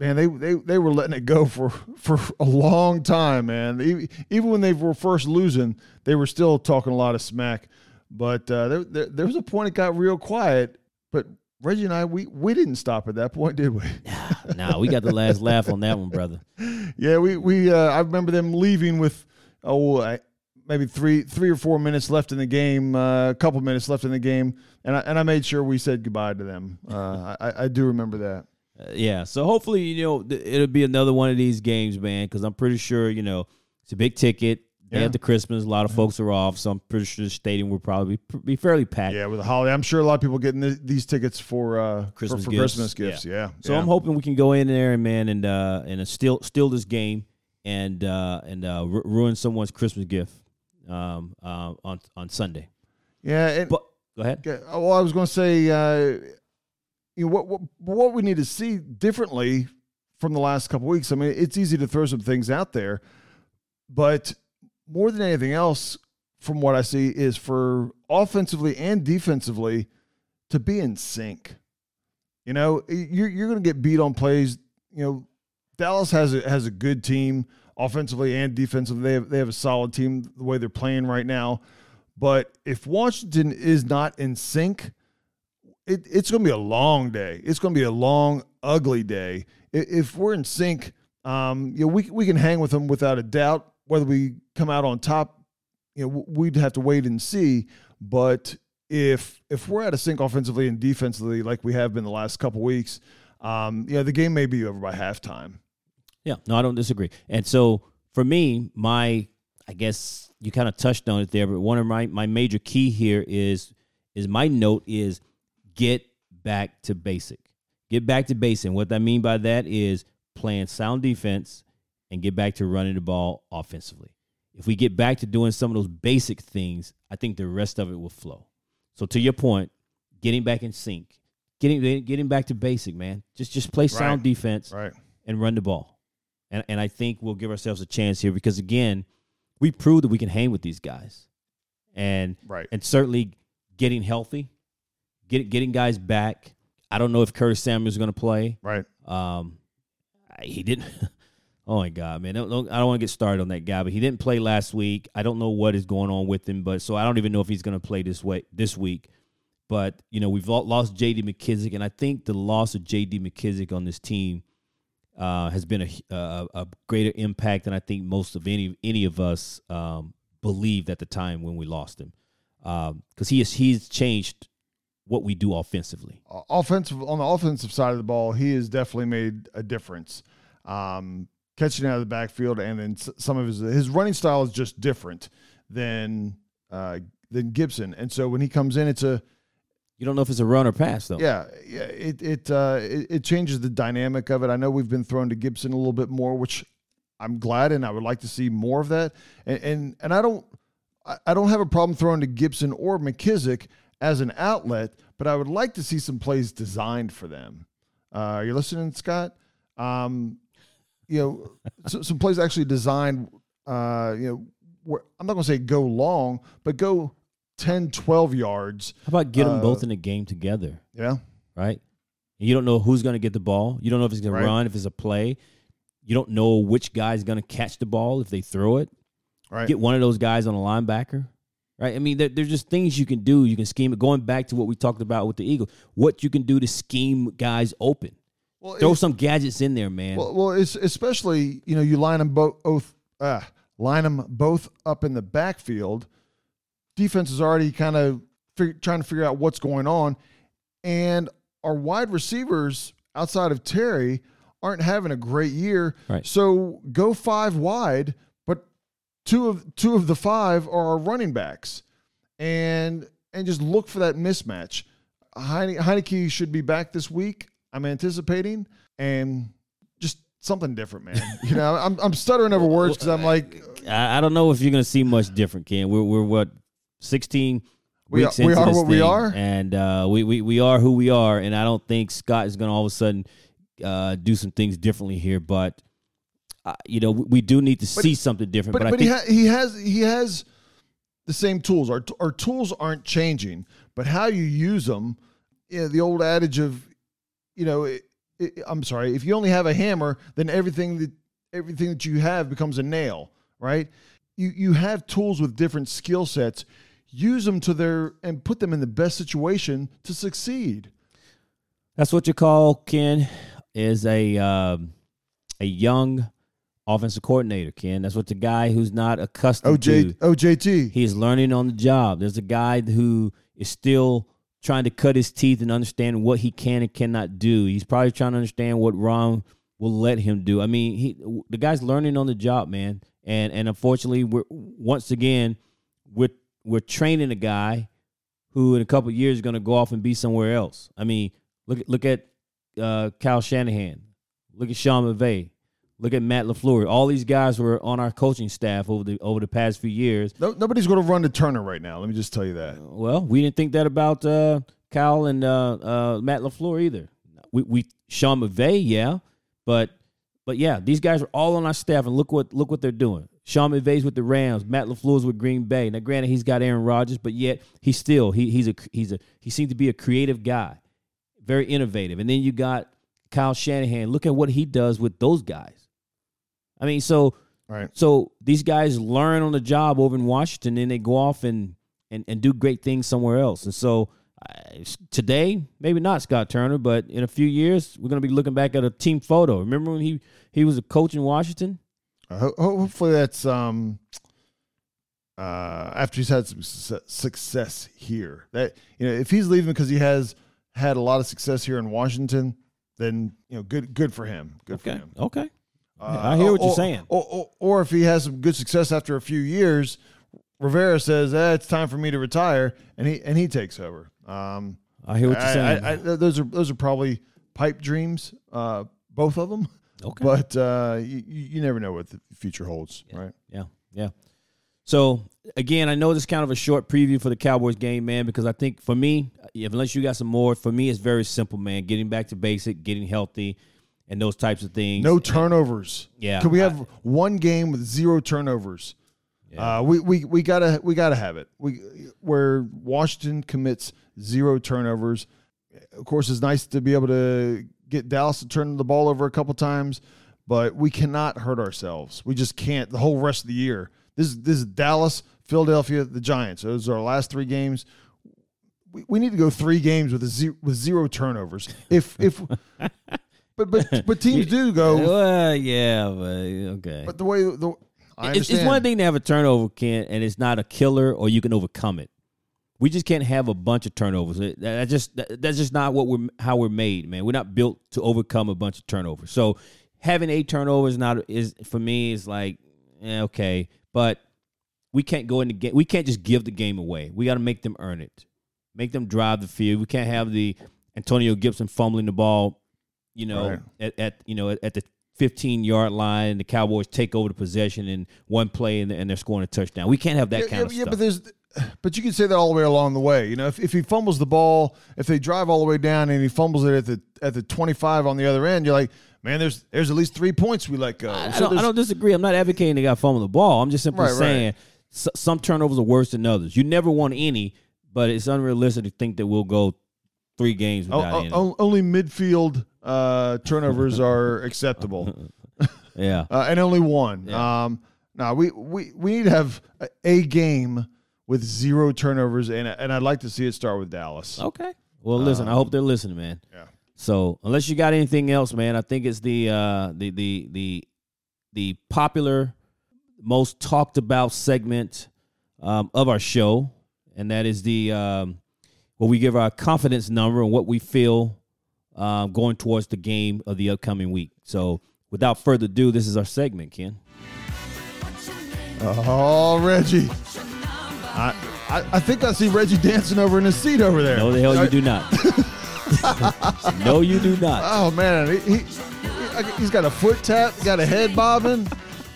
Man, they, they, they were letting it go for, for a long time, man. Even, even when they were first losing, they were still talking a lot of smack. But uh, there, there, there was a point it got real quiet. But Reggie and I, we, we didn't stop at that point, did we? [LAUGHS] Nah, we got the last laugh on that one, brother. [LAUGHS] Yeah, we we uh, I remember them leaving with oh I, maybe three three or four minutes left in the game, uh, a couple minutes left in the game, and I, and I made sure we said goodbye to them. Uh, I, I do remember that. Yeah. So hopefully, you know, th- it'll be another one of these games, man, because I'm pretty sure, you know, it's a big ticket. Yeah. after Christmas, a lot of folks are off, so I'm pretty sure the stadium will probably be, fairly packed. Yeah, with the holiday, I'm sure a lot of people getting th- these tickets for uh, Christmas for, gifts. Christmas gifts. Yeah. So yeah. I'm hoping we can go in there and man and uh and uh, steal steal this game and uh and uh ru- ruin someone's Christmas gift um uh, on on Sunday. yeah, and But go ahead. Okay, Well, I was going to say, uh, you know, what, what what we need to see differently from the last couple weeks. I mean, it's easy to throw some things out there, but more than anything else, from what I see, is for offensively and defensively to be in sync. You know, you're you're going to get beat on plays. You know, Dallas has a has a good team offensively and defensively. They have, they have a solid team the way they're playing right now. But if Washington is not in sync, it, it's going to be a long day. It's going to be a long, ugly day. If we're in sync, um, you know, we we can hang with them without a doubt. Whether we come out on top, you know, we'd have to wait and see. But if if we're out of sync offensively and defensively, like we have been the last couple weeks, um, you know, the game may be over by halftime. Yeah, no, I don't disagree. And so for me, my I guess you kind of touched on it there, but one of my my major key here is is my note is get back to basic. Get back to basic. And what I mean by that is playing sound defense and get back to running the ball offensively. If we get back to doing some of those basic things, I think the rest of it will flow. So to your point, getting back in sync, getting getting back to basic, man. Just just play sound Right. defense Right. and run the ball. And and I think we'll give ourselves a chance here because again, we proved that we can hang with these guys. And Right. and certainly getting healthy, get, getting guys back. I don't know if Curtis Samuel's going to play. Right. Um, he didn't. [LAUGHS] Oh my God, man! Don't, don't, I don't want to get started on that guy, but he didn't play last week. I don't know what is going on with him, but so I don't even know if he's going to play this way this week. But you know, we've lost J.D. McKissick, and I think the loss of J.D. McKissick on this team uh, has been a, a a greater impact than I think most of any any of us um, believed at the time when we lost him, because he has he's changed what we do offensively. Offensive on the offensive side of the ball, he has definitely made a difference. Um, catching out of the backfield, and then some of his his running style is just different than uh, than Gibson. And so when he comes in, it's a You don't know if it's a run or pass though. yeah, yeah. It it, uh, it it changes the dynamic of it. I know we've been thrown to Gibson a little bit more, which I'm glad, and I would like to see more of that. And and, and I don't I, I don't have a problem throwing to Gibson or McKissick as an outlet, but I would like to see some plays designed for them. Uh, are you listening, Scott? Um, you know, [LAUGHS] so, some plays actually designed. Uh, you know, where, I'm not going to say go long, but go 10, 12 yards. How about get them Uh, both in the game together, Yeah. right? And you don't know who's going to get the ball. You don't know if it's going Right. to run, if it's a play. You don't know which guy's going to catch the ball if they throw it. Right. Get one of those guys on a linebacker, right? I mean, there, there's just things you can do. You can scheme it. Going back to what we talked about with the Eagles, what you can do to scheme guys open. well, Throw some gadgets in there, man. Well, well, it's especially you know you line them both uh, line them both up in the backfield. Defense is already kind of fig- trying to figure out what's going on, and our wide receivers outside of Terry aren't having a great year. Right. So go five wide, two of two of the five are our running backs, and and just look for that mismatch. Heine, Heinicke should be back this week. I'm anticipating, and just something different, man. [LAUGHS] You know, I'm I'm stuttering over words because I'm like, I, I don't know if you're going to see much different, Ken. We're we're what 16 We weeks are- we are this what we thing, are? and uh, we, we we are who we are. And I don't think Scott is going to all of a sudden uh, do some things differently here. But uh, you know, we, we do need to see something different. but But, but, I he, ha- he has he has the same tools. Our our tools aren't changing, but how you use them. You know, the old adage of, you know, it, it, I'm sorry, if you only have a hammer, then everything that everything that you have becomes a nail, right? You you have tools with different skill sets. Use them to their and put them in the best situation to succeed. that's what you call Ken is a um, a young offensive coordinator. Ken, that's what the guy who's not accustomed to OJ OJT. He is learning on the job. There's a guy who is still trying to cut his teeth and understand what he can and cannot do. He's probably trying to understand what Ron will let him do. I mean, he the guy's learning on the job, man. And and unfortunately, we're once again we're we're training a guy who in a couple of years is going to go off and be somewhere else. I mean, look at look at uh, Kyle Shanahan, look at Sean McVay, look at Matt LaFleur. All these guys were on our coaching staff over the over the past few years. No, nobody's going to run to Turner right now. Let me just tell you that. Well, we didn't think that about uh, Kyle and uh, uh, Matt LaFleur either. We, we Sean McVay, yeah, but but yeah, these guys are all on our staff, and look what look what they're doing. Sean McVay's with the Rams, Matt LaFleur's with Green Bay. Now, granted, he's got Aaron Rodgers, but yet he's still he, he's a he's a he seems to be a creative guy, very innovative. And then you got Kyle Shanahan. Look at what he does with those guys. I mean, so Right. So these guys learn on the job over in Washington, and they go off and and, and do great things somewhere else. And so uh, today, maybe not Scott Turner, but in a few years, we're going to be looking back at a team photo. Remember when he he was a coach in Washington? Uh, ho- ho- hopefully that's um uh after he's had some success here. That you know, if he's leaving because he has had a lot of success here in Washington, then you know, good good for him. Good for him. okay. Uh, I hear what or- you're saying. Or, or, or if he has some good success after a few years, Rivera says, eh, "It's time for me to retire," and he and he takes over. Um, I hear what you're I- saying. I- I- those are those are probably pipe dreams, uh, both of them. okay. But uh, you, you never know what the future holds, right? Yeah, yeah. So again, I know this is kind of a short preview for the Cowboys game, man, because I think for me, if, unless you got some more, for me it's very simple, man. Getting back to basic, getting healthy, and those types of things. No turnovers. Yeah, Can we I- have one game with zero turnovers? Uh, we, we we gotta we gotta have it. We where Washington commits zero turnovers. Of course, it's nice to be able to get Dallas to turn the ball over a couple times, but we cannot hurt ourselves. We just can't the whole rest of the year. This this is Dallas, Philadelphia, the Giants. Those are our last three games. We, we need to go three games with a zero, with zero turnovers. If if [LAUGHS] but but [LAUGHS] but teams do go. Well, yeah, but okay. But the way the I it's, it's one thing to have a turnover, Ken, and it's not a killer, or you can overcome it. We just can't have a bunch of turnovers. That's just that- that's just not what we're how we're made, man. We're not built to overcome a bunch of turnovers. So having eight turnovers not is for me is like eh, okay, but we can't go in the game. We can't just give the game away. We got to make them earn it, make them drive the field. We can't have the Antonio Gibson fumbling the ball, you know, Right. at, at you know at, the 15 yard line. The Cowboys take over the possession in one play and, and they're scoring a touchdown. We can't have that yeah, kind yeah, of yeah, stuff. but there's but you can say that all the way along the way. You know, if, if he fumbles the ball, if they drive all the way down and he fumbles it at the at the 25 on the other end, you're like, man, there's there's at least three points we let go. I, So don't, I don't disagree. I'm not advocating they got fumble the ball. I'm just simply Right, right. saying s- some turnovers are worse than others. You never want any, but it's unrealistic to think that we'll go three games without o- any. only midfield uh, turnovers [LAUGHS] are acceptable, [LAUGHS] yeah. uh, and only one. Yeah. Um, now we, we we need to have a, a game with zero turnovers, and and I'd like to see it start with Dallas. Okay. Well, listen. I hope they're listening, man. Yeah. So unless you got anything else, man, I think it's the uh, the the the the popular, most talked about segment um, of our show, and that is the um, where we give our confidence number and what we feel um, going towards the game of the upcoming week. So without further ado, this is our segment, Ken. Oh, Reggie. I, I, I think I see Reggie dancing over in his seat over there. No, the hell you do not. [LAUGHS] no, you do not. Oh man, he, he, he has got a foot tap, got a head bobbing.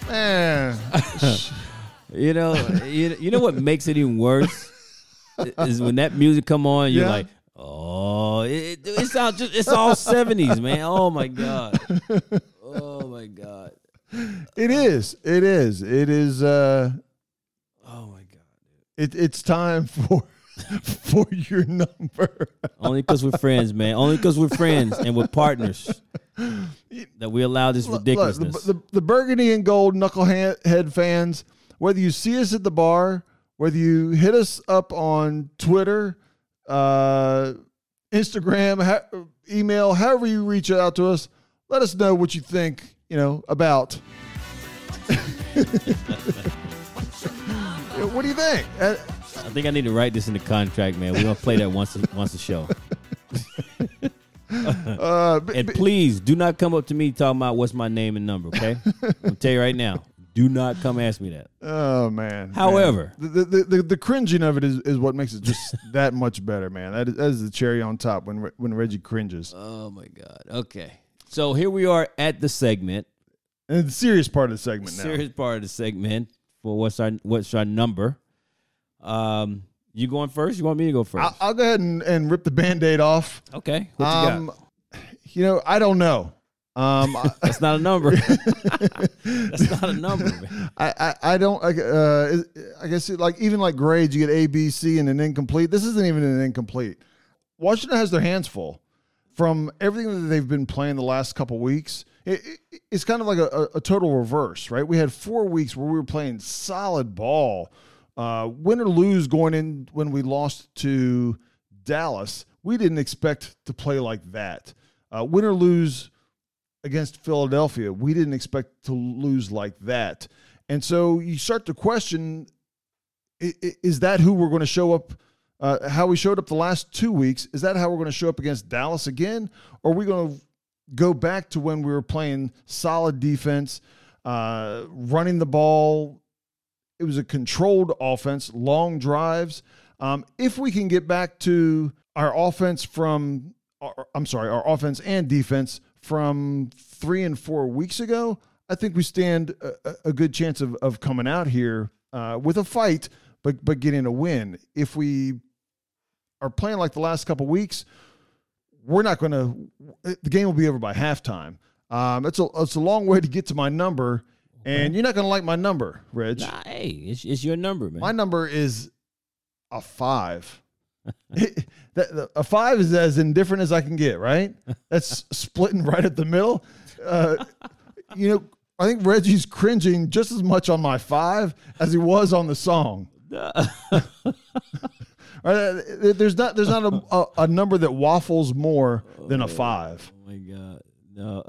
Man, [LAUGHS] You know, you, you know what makes it even worse is when that music come on. You're Yeah. like, oh, it, it, it sounds just it's all seventies, man. Oh my god, oh my god, it is. It is. It is. Uh, oh my god. it, it's time for [LAUGHS] for your number. Only because we're friends, man. Only because we're friends and we're partners [LAUGHS] that we allow this Look, ridiculousness. the, the, the burgundy and gold knucklehead fans, whether you see us at the bar, whether you hit us up on Twitter, uh, Instagram, ha- email, however you reach out to us, let us know what you think. You know about. [LAUGHS] what do you think? Uh, I think I need to write this in the contract, man. We're gonna play that once a, once a show. uh, b- And please do not come up to me talking about what's my name and number. Okay, I'll tell you right now. Do not come ask me that. Oh man. However- man. the, the the the cringing of it is, is what makes it just [LAUGHS] that much better, man. That is, that is the cherry on top when when Reggie cringes. Oh my God. Okay. So here we are at the segment, And the serious part of the segment now. serious part of the segment for what's our what's our number. Um, you going first? You want me to go first? I'll, I'll go ahead and, and rip the band-aid off. okay. What you um, got? you know, I don't know. Um, [LAUGHS] That's not a number. [LAUGHS] That's not a number. Man. I, I, I don't. I, uh, I guess it, like even like grades, you get A, B, C, and an incomplete. This isn't even an incomplete. Washington has their hands full. from everything that they've been playing the last couple weeks, it, it, it's kind of like a, a, total reverse, right? We had four weeks where we were playing solid ball, uh, win or lose going in when we lost to Dallas. We didn't expect to play like that. Uh, win or lose against Philadelphia, we didn't expect to lose like that. And so you start to question is that who we're going to show up? Uh, how we showed up the last two weeks? Is that how we're going to show up against Dallas again? Or are we going to go back to when we were playing solid defense, uh, running the ball? It was a controlled offense, long drives. Um, if we can get back to our offense from, our, I'm sorry, our offense and defense from three and four weeks ago, I think we stand a, a good chance of, of coming out here uh, with a fight, but but getting a win. If we are playing like the last couple weeks, we're not going to. The game will be over by halftime. Um, it's a it's a long way to get to my number, and you're not going to like my number, Reg. Nah, hey, it's, it's your number, man. My number is a five. A five is as indifferent as I can get, right? That's splitting right at the middle. Uh, you know, I think Reggie's cringing just as much on my five as he was on the song. [LAUGHS] there's not there's not a, a, a, number that waffles more than a five. Oh my god, no.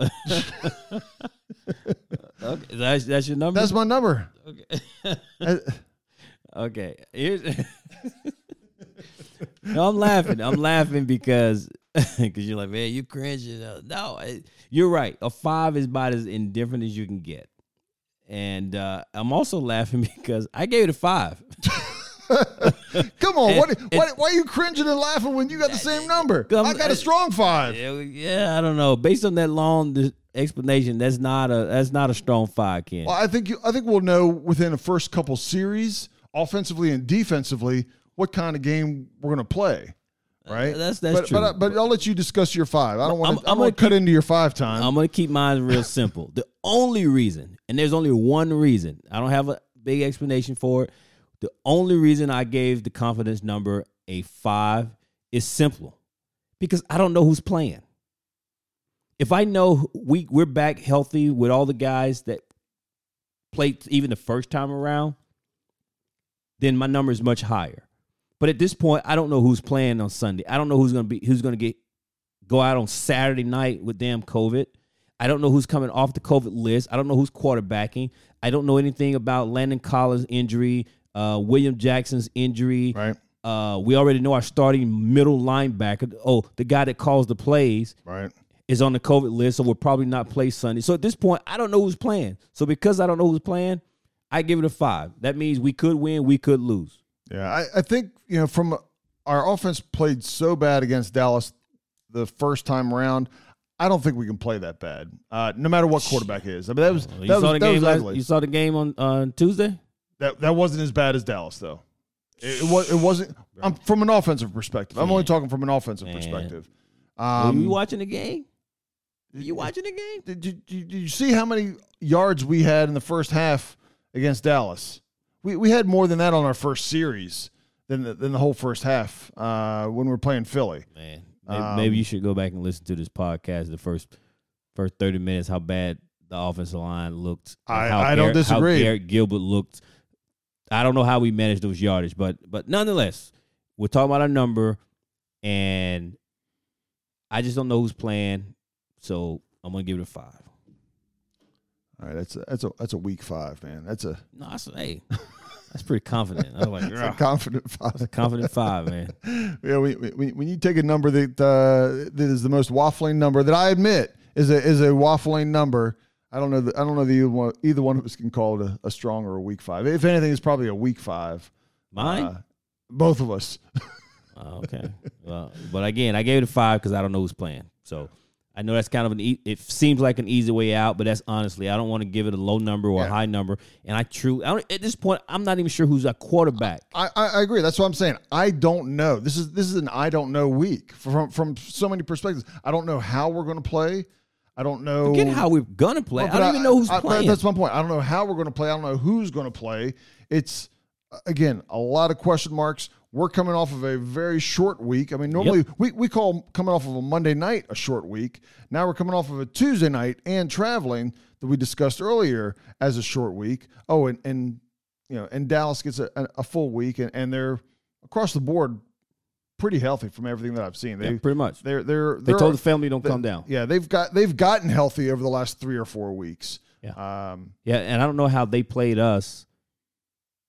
[LAUGHS] okay, that's that's your number. That's my number. Okay. [LAUGHS] okay. Here's. No, I'm laughing. I'm laughing because [LAUGHS] because you're like, man, you cringing. No, you're right. A five is about as indifferent as you can get. And uh, I'm also laughing [LAUGHS] because I gave it a five. [LAUGHS] Come on, and, what, and, why, why, are you cringing and laughing when you got the same number? I got a strong five. Yeah, I don't know. Based on that long explanation, that's not a that's not a strong five, Ken. Well, I think you, I think we'll know within the first couple series, offensively and defensively, what kind of game we're going to play right? Uh, that's that's but, true. But, but I'll let you discuss your five. I don't want to. I'm, I'm, going to cut into your five time. I'm going to keep mine real [LAUGHS] simple. The only reason, and there's only one reason, I don't have a big explanation for it. The only reason I gave the confidence number a five is simple, because I don't know who's playing. If I know we we're back healthy with all the guys that played even the first time around, then my number is much higher. But at this point, I don't know who's playing on Sunday. I don't know who's gonna be who's gonna get go out on Saturday night with damn COVID. I don't know who's coming off the COVID list. I don't know who's quarterbacking. I don't know anything about Landon Collins' injury, uh, William Jackson's injury. Right. Uh, we already know our starting middle linebacker. Oh, the guy that calls the plays. Right. Is on the COVID list, so we'll probably not play Sunday. So at this point, I don't know who's playing. So because I don't know who's playing, I give it a five. That means we could win, we could lose. Yeah, I, I think you know from our offense played so bad against Dallas the first time around. I don't think we can play that bad, uh, no matter what quarterback is. I mean, that was you that saw was, the game. Last, you saw the game on on Tuesday. That that wasn't as bad as Dallas though. It, it was. It wasn't. I'm from an offensive perspective. I'm only talking from an offensive Man. perspective. Um, Were you watching the game? Are you watching the game? Did you, did you see how many yards we had in the first half against Dallas? We, we had more than that on our first series than the, than the whole first half uh, when we were playing Philly. Man, maybe, um, maybe, you should go back and listen to this podcast. The first first thirty minutes, how bad the offensive line looked. I, I don't disagree. How Garrett Gilbert looked. I don't know how we managed those yardage, but but nonetheless, we're talking about a number, and I just don't know who's playing, so I'm gonna give it a five. All right, that's a, that's a that's a week five, man. That's a no. That's hey, that's pretty confident. I was like, a confident five. That's a confident five, man. [LAUGHS] yeah, we, we, when you take a number that uh, that is the most waffling number that I admit is a is a waffling number. I don't know. That, I don't know that either one, either one of us can call it a, a strong or a weak five. If anything, it's probably a weak five. Mine, uh, both of us. oh, okay. Well, but again, I gave it a five because I don't know who's playing. So I know that's kind of an. E- it seems like an easy way out, but that's honestly, I don't want to give it a low number or yeah. a high number. And I true I at this point, I'm not even sure who's a quarterback. I, I agree. That's what I'm saying. I don't know. This is this is an I don't know week from from so many perspectives. I don't know how we're going to play. I don't know. Forget how we're gonna play. Well, I don't I, even know who's I, playing. That's my point. I don't know how we're going to play. I don't know who's going to play. It's again a lot of question marks. We're coming off of a very short week. I mean, normally we, we call coming off of a Monday night a short week. Now we're coming off of a Tuesday night and traveling that we discussed earlier as a short week. Oh, and, and you know, and Dallas gets a, a full week, and, and they're across the board pretty healthy from everything that I've seen. They Yeah, pretty much. they're they're, They they're told the family don't they- come down. Yeah, they've got they've gotten healthy over the last three or four weeks. Yeah. Um, Yeah, and I don't know how they played us.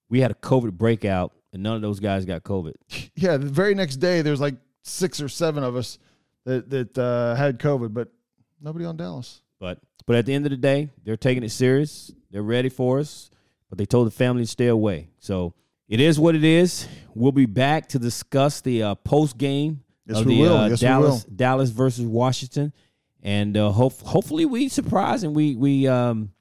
We had a COVID breakout, and none of those guys got COVID. [LAUGHS] yeah, the very next day there's like six or seven of us that that uh, had COVID, but nobody on Dallas. But but at the end of the day, they're taking it serious. They're ready for us. But they told the family to stay away. So it is what it is. We'll be back to discuss the uh, post game Yes, of the. Uh, Yes, Dallas. Dallas versus Washington, and uh, hope, hopefully we surprise and we we um,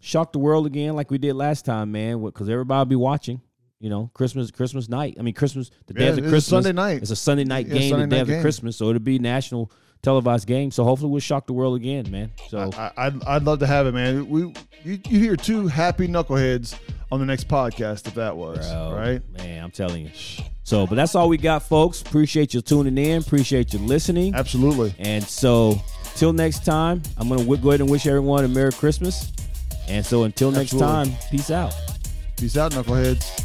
shock the world again like we did last time, man. Because everybody will be watching. You know, Christmas Christmas night. I mean, Christmas the day Yeah, of the it's a Christmas. Sunday night. It's a Sunday night Yeah, game, Sunday the day of the game. Christmas. So it'll be national televised game. So hopefully we'll shock the world again, man. So I, I'd I'd love to have it, man. We you you hear two happy knuckleheads on the next podcast if that was Bro, right. Man, I'm telling you. So, but that's all we got, folks. Appreciate you tuning in. Appreciate you listening. Absolutely. And so, till next time, I'm going to go ahead and wish everyone a Merry Christmas. And so, until next Absolutely. time, peace out. Peace out, knuckleheads.